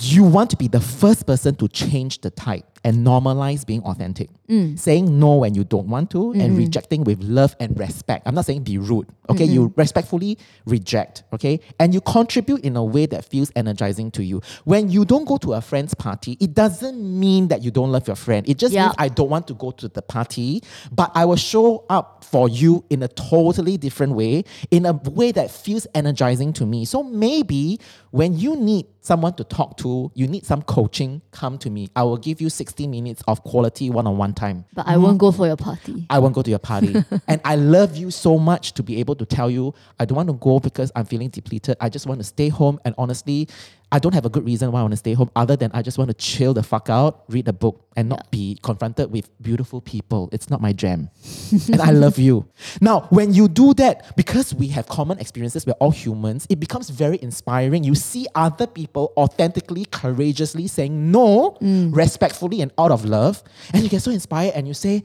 you want to be the first person to change the tide and normalize being authentic. Mm. Saying no when you don't want to and mm-hmm. rejecting with love and respect. I'm not saying be rude. Okay, mm-hmm. you respectfully reject, okay? And you contribute in a way that feels energizing to you. When you don't go to a friend's party, it doesn't mean that you don't love your friend. It just Yeah. means I don't want to go to the party, but I will show up for you in a totally different way, in a way that feels energizing to me. So maybe when you need someone to talk to, you need some coaching, come to me. I will give you 60 minutes of quality one on one time. But I won't go for your party. I won't go to your party. and I love you so much to be able to tell you, I don't want to go because I'm feeling depleted. I just want to stay home. And honestly, I don't have a good reason why I want to stay home other than I just want to chill the fuck out, read a book, and not be confronted with beautiful people. It's not my jam. and I love you. Now, when you do that, because we have common experiences, we're all humans, it becomes very inspiring. You see other people authentically, courageously saying no, mm. respectfully, and out of love. And you get so inspired and you say,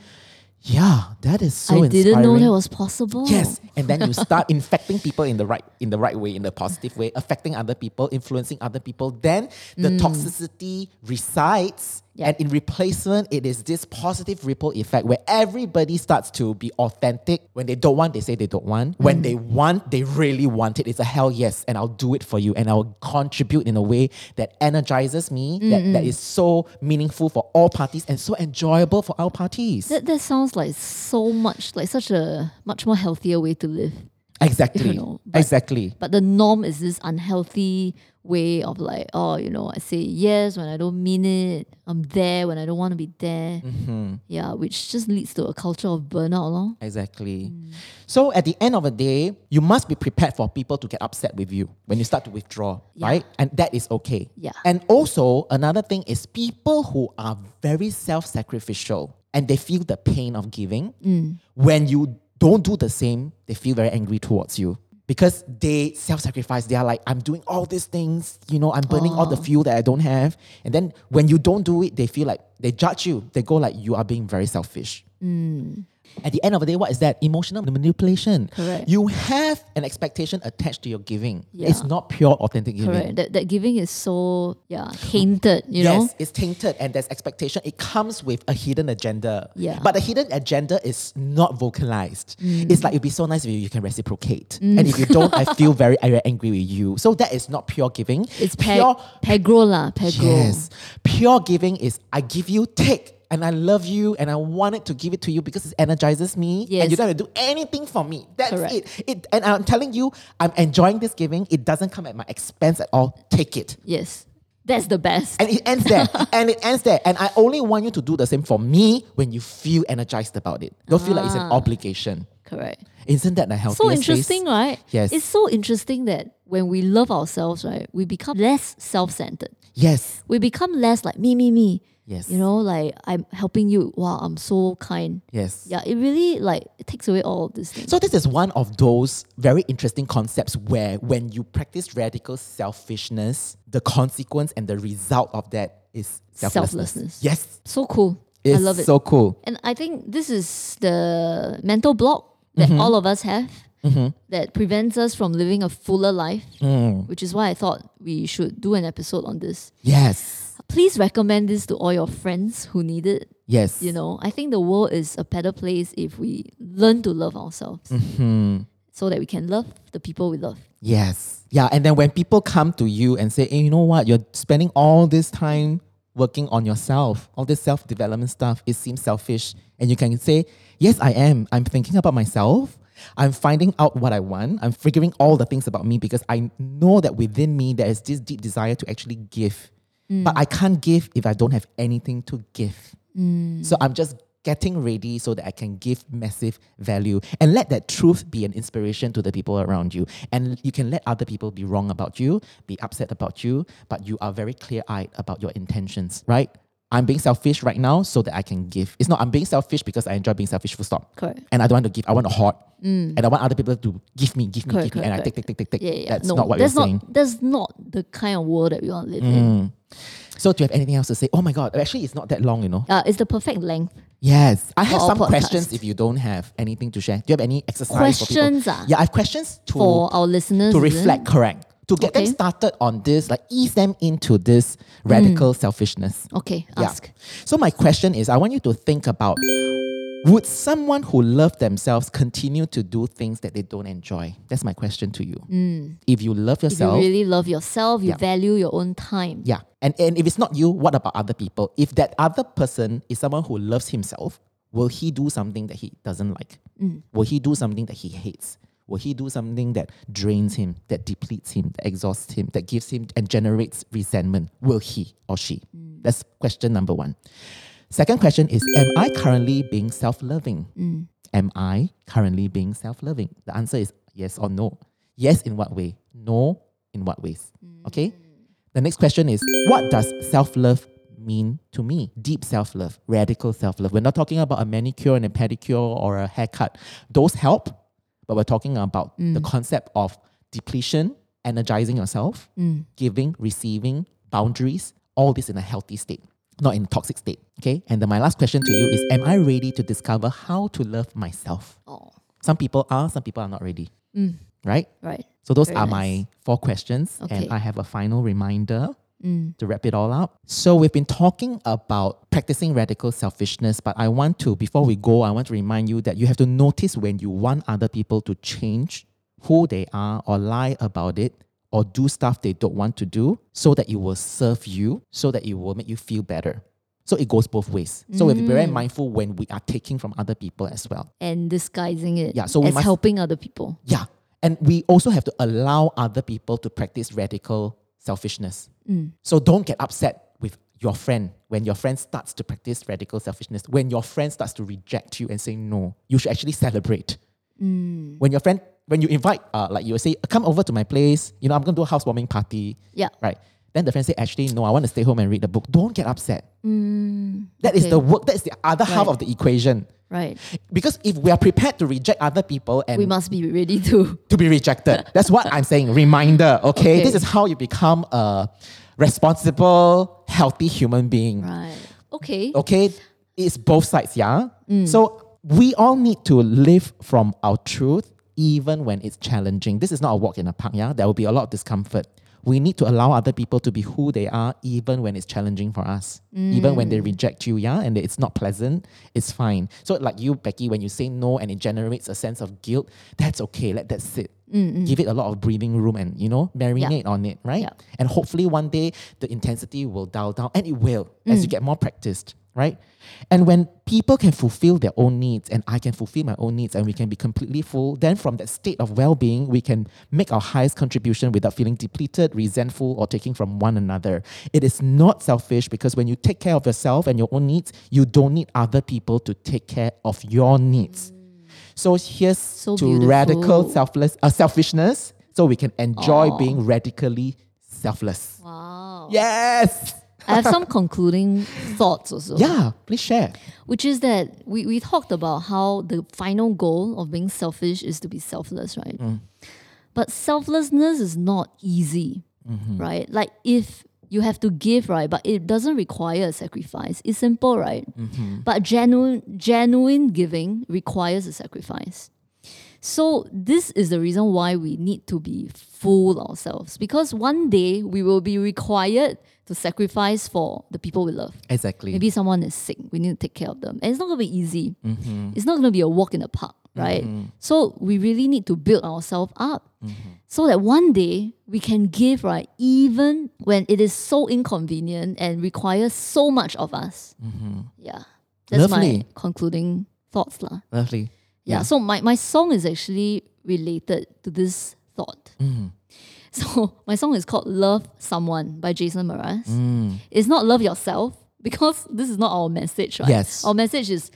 yeah, that is so I didn't know that was possible. Yes, and then you start infecting people in the right in the right way, in the positive way, affecting other people, influencing other people. Then the mm. toxicity resides, Yeah. and in replacement, it is this positive ripple effect where everybody starts to be authentic. When they don't want, they say they don't want. When mm. they want, they really want it. It's a hell yes, and I'll do it for you, and I'll contribute in a way that energizes me, that, that is so meaningful for all parties and so enjoyable for our parties. That, that sounds like so much, like such a much more healthier way to live. Exactly, know, but- exactly. But the norm is this unhealthy way of like, oh, you know, I say yes when I don't mean it. I'm there when I don't want to be there. Mm-hmm. Yeah, which just leads to a culture of burnout. Lor. Exactly. So at the end of the day, you must be prepared for people to get upset with you when you start to withdraw, Yeah. right? And that is okay. Yeah. And also, another thing is people who are very self sacrificial and they feel the pain of giving. Mm. When you don't do the same, they feel very angry towards you. Because they self sacrifice. They are like, I'm doing all these things, you know, I'm burning all the fuel that I don't have. And then when you don't do it, they feel like they judge you. They go like, you are being very selfish. Mm. At the end of the day, what is that? Emotional manipulation. Correct. You have an expectation attached to your giving. Yeah. It's not pure authentic giving. Correct. That, that giving is so, yeah, tainted, you yes, know? it's tainted and there's expectation. It comes with a hidden agenda. Yeah. But the hidden agenda is not vocalized. Mm. It's like it'd be so nice if you, you can reciprocate. And if you don't, I feel very, very angry with you. So that is not pure giving. It's pe- pure pegro lah, pegro. Yes. Pure giving is I give you, take. And I love you and I wanted to give it to you because it energizes me. Yes. And you don't have to do anything for me. That's Correct. it. it. And I'm telling you, I'm enjoying this giving. It doesn't come at my expense at all. Take it. Yes. That's the best. And it ends there. and it ends there. And I only want you to do the same for me when you feel energized about it. Don't feel like it's an Ah. obligation. Correct. Isn't that the healthiest So space? interesting, right? Yes. It's so interesting that when we love ourselves, right, we become less self-centered. Yes. We become less like me, me, me. Yes. You know, like I'm helping you. Wow, I'm so kind. Yes. Yeah, it really like it takes away all of these things. So this is one of those very interesting concepts where when you practice radical selfishness, the consequence and the result of that is selflessness. Selflessness. Yes. So cool. It's I love it. so cool. And I think this is the mental block that Mm-hmm. all of us have that prevents us from living a fuller life, Mm. which is why I thought we should do an episode on this. Yes. Please recommend this to all your friends who need it. Yes. You know, I think the world is a better place if we learn to love ourselves Mm-hmm. so that we can love the people we love. Yes. Yeah. And then when people come to you and say, hey, you know what? You're spending all this time working on yourself, all this self development stuff, it seems selfish. And you can say, yes, I am. I'm thinking about myself. I'm finding out what I want. I'm figuring all the things about me because I know that within me there is this deep desire to actually give. But mm. I can't give if I don't have anything to give. Mm. So I'm just getting ready so that I can give massive value and let that truth be an inspiration to the people around you. And you can let other people be wrong about you, be upset about you, but you are very clear eyed about your intentions, right? I'm being selfish right now so that I can give. It's not I'm being selfish because I enjoy being selfish, full stop. Correct. And I don't want to give, I want to hoard. And I want other people to give me, give me, Correct, give me. And I take, take, take, take, take. Yeah, yeah. That's no, not what you're that's not saying. that's not the kind of world that we want to live Mm. in. So do you have anything else to say? Oh my God, actually it's not that long, you know. Uh, it's the perfect length. Yes, I have some podcast. questions. If you don't have anything to share, do you have any exercise for people? Questions, ah? Yeah, I have questions to For our listeners, to reflect. Correct. To get them started on this, like ease them into this radical mm. selfishness. Okay, Yeah. ask. So my question is, I want you to think about: Would someone who love themselves continue to do things that they don't enjoy? That's my question to you. Mm. If you love yourself, If you really love yourself, you Yeah. value your own time. yeah. And, and if it's not you, what about other people? If that other person is someone who loves himself, will he do something that he doesn't like? Mm. Will he do something that he hates? Will he do something that drains him, that depletes him, that exhausts him, that gives him and generates resentment? Will he or she? Mm. That's question number one. Second question is Am I currently being self loving? Mm. Am I currently being self loving? The answer is yes or no. Yes, in what way? No, in what ways? Mm. Okay? The next question is What does self love mean to me? Deep self love, radical self love. We're not talking about a manicure and a pedicure or a haircut. Those help, but we're talking about the mm. concept of depletion, energizing yourself, mm. giving, receiving, boundaries, all this in a healthy state, not in a toxic state. Okay? And then my last question to you is Am I ready to discover how to love myself? Oh, Some people are, some people are not ready. Mm. Right? right. So those Very are nice. my four questions. Okay. And I have a final reminder Mm. to wrap it all up. So we've been talking about practicing radical selfishness, but I want to, before we go, I want to remind you that you have to notice when you want other people to change who they are or lie about it or do stuff they don't want to do so that it will serve you, so that it will make you feel better. So it goes both ways. So we have to be very Mm. mindful when we are taking from other people as well. And disguising it Yeah, so we as must- helping other people. Yeah. And we also have to allow other people to practice radical selfishness. So don't get upset with your friend when your friend starts to practice radical selfishness. When your friend starts to reject you and say no, you should actually celebrate. When your friend, when you invite, uh, like you say, come over to my place, you know, I'm going to do a housewarming party, Yeah. right? Then the friend say, actually, no, I want to stay home and read the book. Don't get upset. That is okay. the work, that is the other half of the equation. Right. Because if we are prepared to reject other people and We must be ready to. to be rejected. That's what I'm saying. Reminder, okay? Okay. This is how you become a responsible, healthy human being. Right. Okay. Okay? It's both sides, yeah? Mm. So we all need to live from our truth even when it's challenging. This is not a walk in the park, yeah? There will be a lot of discomfort. We need to allow other people to be who they are even when it's challenging for us. Even when they Mm. reject you, yeah? And it's not pleasant, it's fine. So like you, Becky, when you say no and it generates a sense of guilt, that's okay. Let that sit. Give it a lot of breathing room and, you know, marinate on it, right? Yeah. And hopefully one day the intensity will dial down and it will as Mm. you get more practiced. Right? And when people can fulfill their own needs and I can fulfill my own needs and we can be completely full, then from that state of well being, we can make our highest contribution without feeling depleted, resentful, or taking from one another. It is not selfish because when you take care of yourself and your own needs, you don't need other people to take care of your needs. So here's So to beautiful. radical selfless uh, selfishness so we can enjoy Aw. being radically selfless. Wow. Yes. I have some concluding thoughts also. Yeah, please share. Which is that we, we talked about how the final goal of being selfish is to be selfless, right? Mm. But selflessness is not easy, mm-hmm. right? Like if you have to give, right? But it doesn't require a sacrifice. It's simple, right? Mm-hmm. But genuine genuine giving requires a sacrifice. So this is the reason why we need to be full ourselves because one day we will be required to sacrifice for the people we love. Exactly. Maybe someone is sick, we need to take care of them. And it's not gonna be easy. Mm-hmm. It's not gonna be a walk in the park, right? So we really need to build ourselves up Mm-hmm. so that one day we can give, right, even when it is so inconvenient and requires so much of us. Yeah. That's my Mm-hmm. Lovely. concluding thoughts. lah. Lovely. Yeah. So my, my song is actually related to this thought. Mm-hmm. So my song is called Love Someone by Jason Mraz. Mm. It's not love yourself because this is not our message, right? Yes. Our message is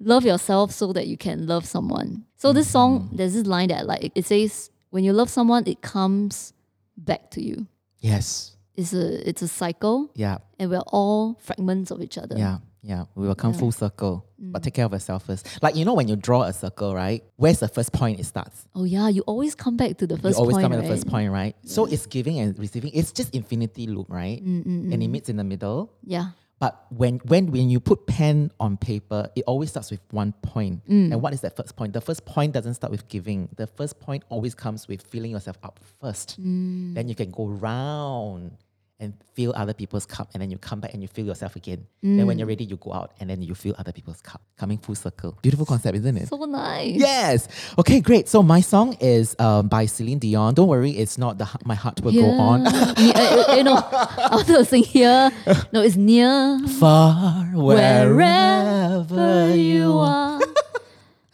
love yourself so that you can love someone. So this song, Mm-hmm. there's this line that like. It says, when you love someone, it comes back to you. Yes. It's a it's a cycle Yeah. and we're all fragments of each other. Yeah. Yeah. We will come full circle. But mm. take care of yourself first. Like you know when you draw a circle, right? Where's the first point it starts? Oh yeah, you always come back to the first you always point, come at right? the first point, right? So it's giving and receiving. It's just infinity loop, right? Mm, mm, and it meets in the middle. Yeah. But when when when you put pen on paper, it always starts with one point. And what is that first point? The first point doesn't start with giving. The first point always comes with filling yourself up first. Then you can go round and fill other people's cup, and then you come back and you fill yourself again. Then when you're ready, you go out and then you fill other people's cup. Coming full circle. Beautiful concept, isn't it? So nice. Yes. Okay, great. So my song is um, by Celine Dion. Don't worry, it's not the My Heart Will Go On. Ne- uh, you know, I wanted to sing here. No, it's near Far wherever, wherever you are.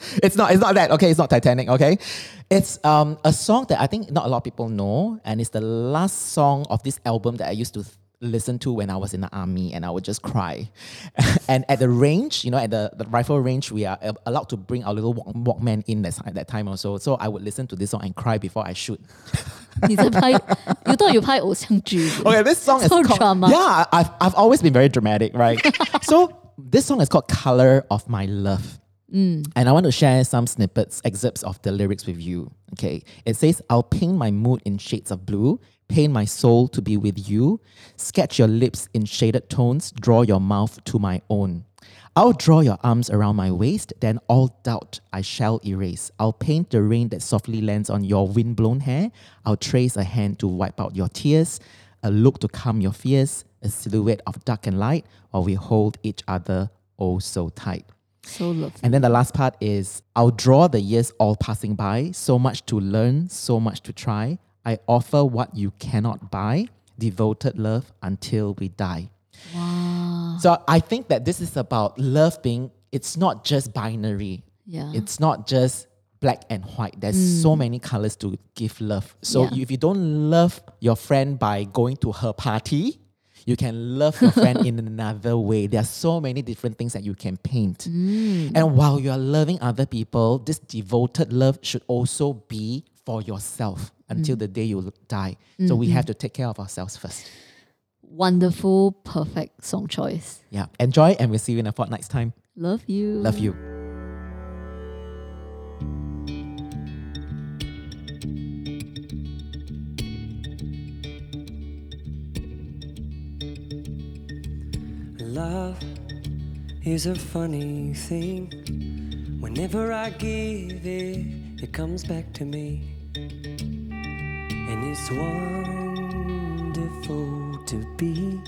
It's not. It's not that. Okay, it's not Titanic. Okay, it's um a song that I think not a lot of people know, and it's the last song of this album that I used to th- listen to when I was in the army, and I would just cry. and at the range, you know, at the, the rifle range, we are a- allowed to bring our little walk- Walkman in that at that time also. So I would listen to this song and cry before I shoot. 你在拍，you thought you 拍偶像剧 Okay, this song is So called, drama. Yeah, I've, I've always been very dramatic, right? so this song is called Color of My Love. Mm. And I want to share some snippets, excerpts of the lyrics with you. Okay. It says, I'll paint my mood in shades of blue, paint my soul to be with you, sketch your lips in shaded tones, draw your mouth to my own. I'll draw your arms around my waist, then all doubt I shall erase. I'll paint the rain that softly lands on your windblown hair. I'll trace a hand to wipe out your tears, a look to calm your fears, a silhouette of dark and light, while we hold each other oh so tight. So lovely. And then the last part is I'll draw the years all passing by, so much to learn, so much to try. I offer what you cannot buy, devoted love until we die. Wow. So I think that this is about love being, it's not just binary. Yeah. It's not just black and white. There's so mm. many colors to give love. So Yeah. if you don't love your friend by going to her party, you can love your friend in another way. There are so many different things that you can paint. Mm. And while you are loving other people, this devoted love should also be for yourself until mm. the day you die. So we mm-hmm. have to take care of ourselves first. Wonderful, perfect song choice. Yeah. Enjoy, and we'll see you in a fortnight's time. Love you. Love you. Love is a funny thing. Whenever I give it, it comes back to me. And it's wonderful to be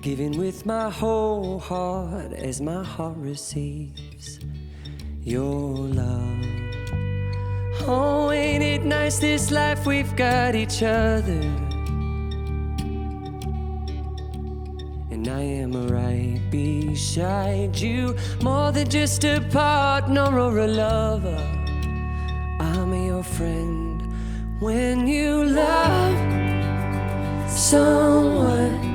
giving with my whole heart as my heart receives your love. Oh, ain't it nice this life we've got each other? Beside you. More than just a partner or a lover. I'm your friend when you love someone.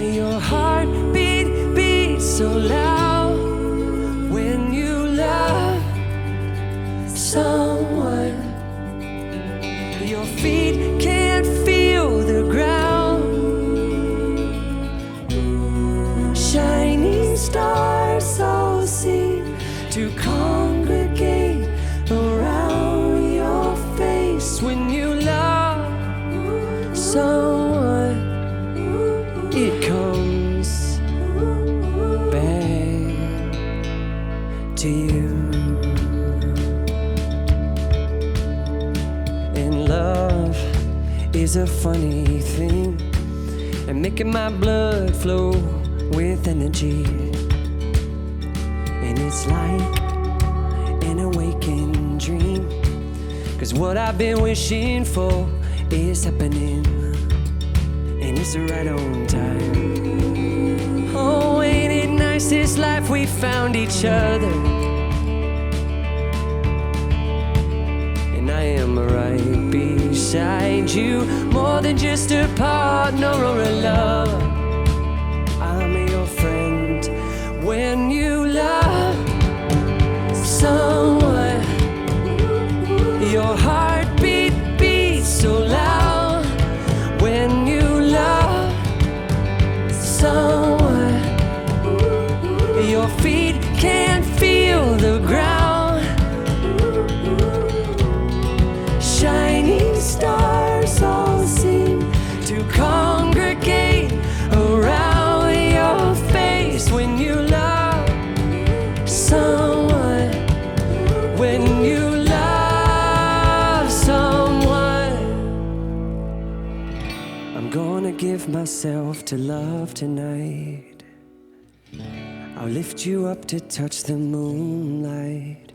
Your heartbeat beats so loud when you love someone. Your feet can't feel the ground. Is a funny thing, and making my blood flow with energy. And it's like an awakened dream. Cause what I've been wishing for is happening, and it's right on time. Oh, ain't it nice this life we found each other? Beside you, more than just a partner or a lover. Give myself to love tonight. I'll lift you up to touch the moonlight.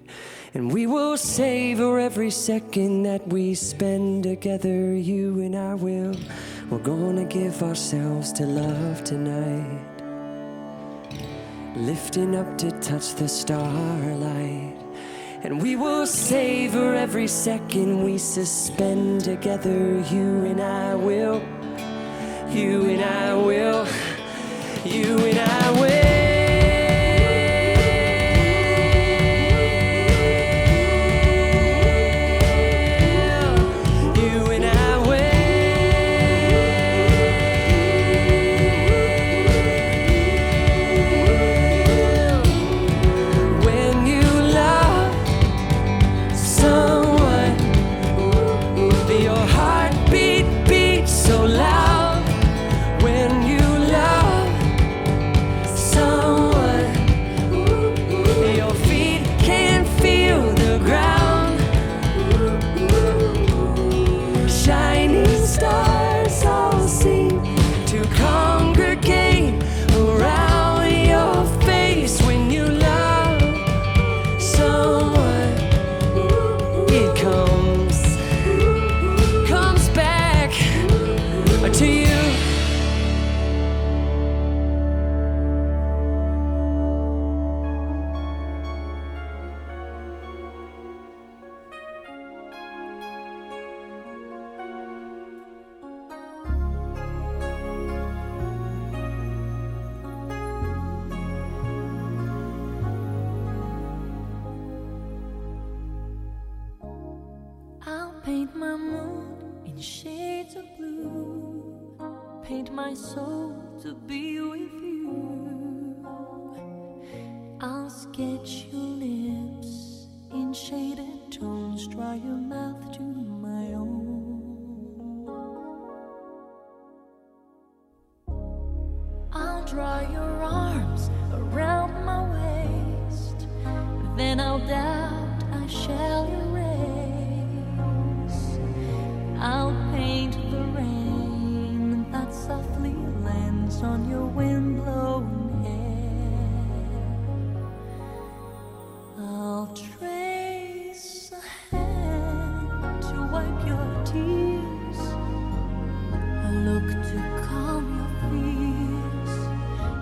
And we will savor every second that we spend together, you and I will. We're gonna give ourselves to love tonight. Lifting up to touch the starlight. And we will savor every second we suspend together, you and I will. You and I will. You and I will.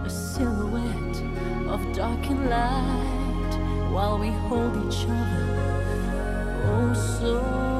a silhouette of darkened light while we hold each other oh so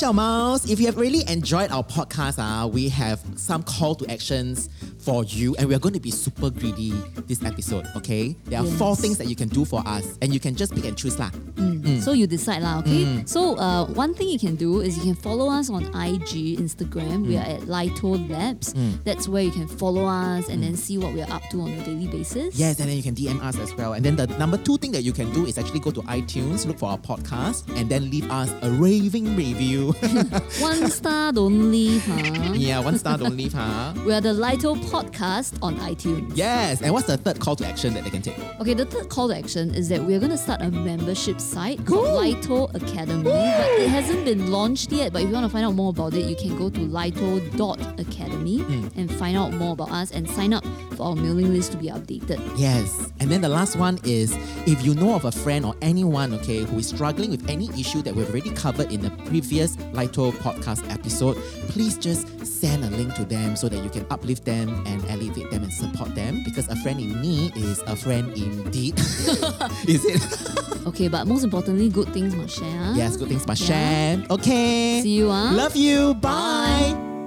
Hello, Mouse. If you have really enjoyed our podcast, uh, we have some call to actions for you, and we are going to be super greedy this episode. Okay, there are four things that you can do for us, and you can just pick and choose lah. Mm. Mm. So you decide lah, okay? Mm. So uh, one thing you can do is you can follow us on IG, Instagram. We are at Lito Labs. That's where you can follow us and then see what we are up to on a daily basis. Yes, and then you can DM us as well. And then the number two thing that you can do is actually go to iTunes, look for our podcast, and then leave us a raving review. One star, don't leave, huh? yeah, one star, don't leave, huh? We are the Lito Podcast on iTunes. Yes, and what's the third call to action that they can take? Okay, the third call to action is that we're going to start a membership site called Lito Academy, but it hasn't been launched yet. But if you want to find out more about it, you can go to lito.academy hmm. and find out more about us and sign up for our mailing list to be updated. Yes. And then the last one is if you know of a friend or anyone, okay, who is struggling with any issue that we've already covered in the previous Lito podcast episode, please just send a link to them so that you can uplift them and elevate them and support them because a friend in need is a friend indeed. is it? Okay, but most importantly, good things must share. yes, good things must Yeah. share. Okay. See you, ah. Love you. Bye. Bye.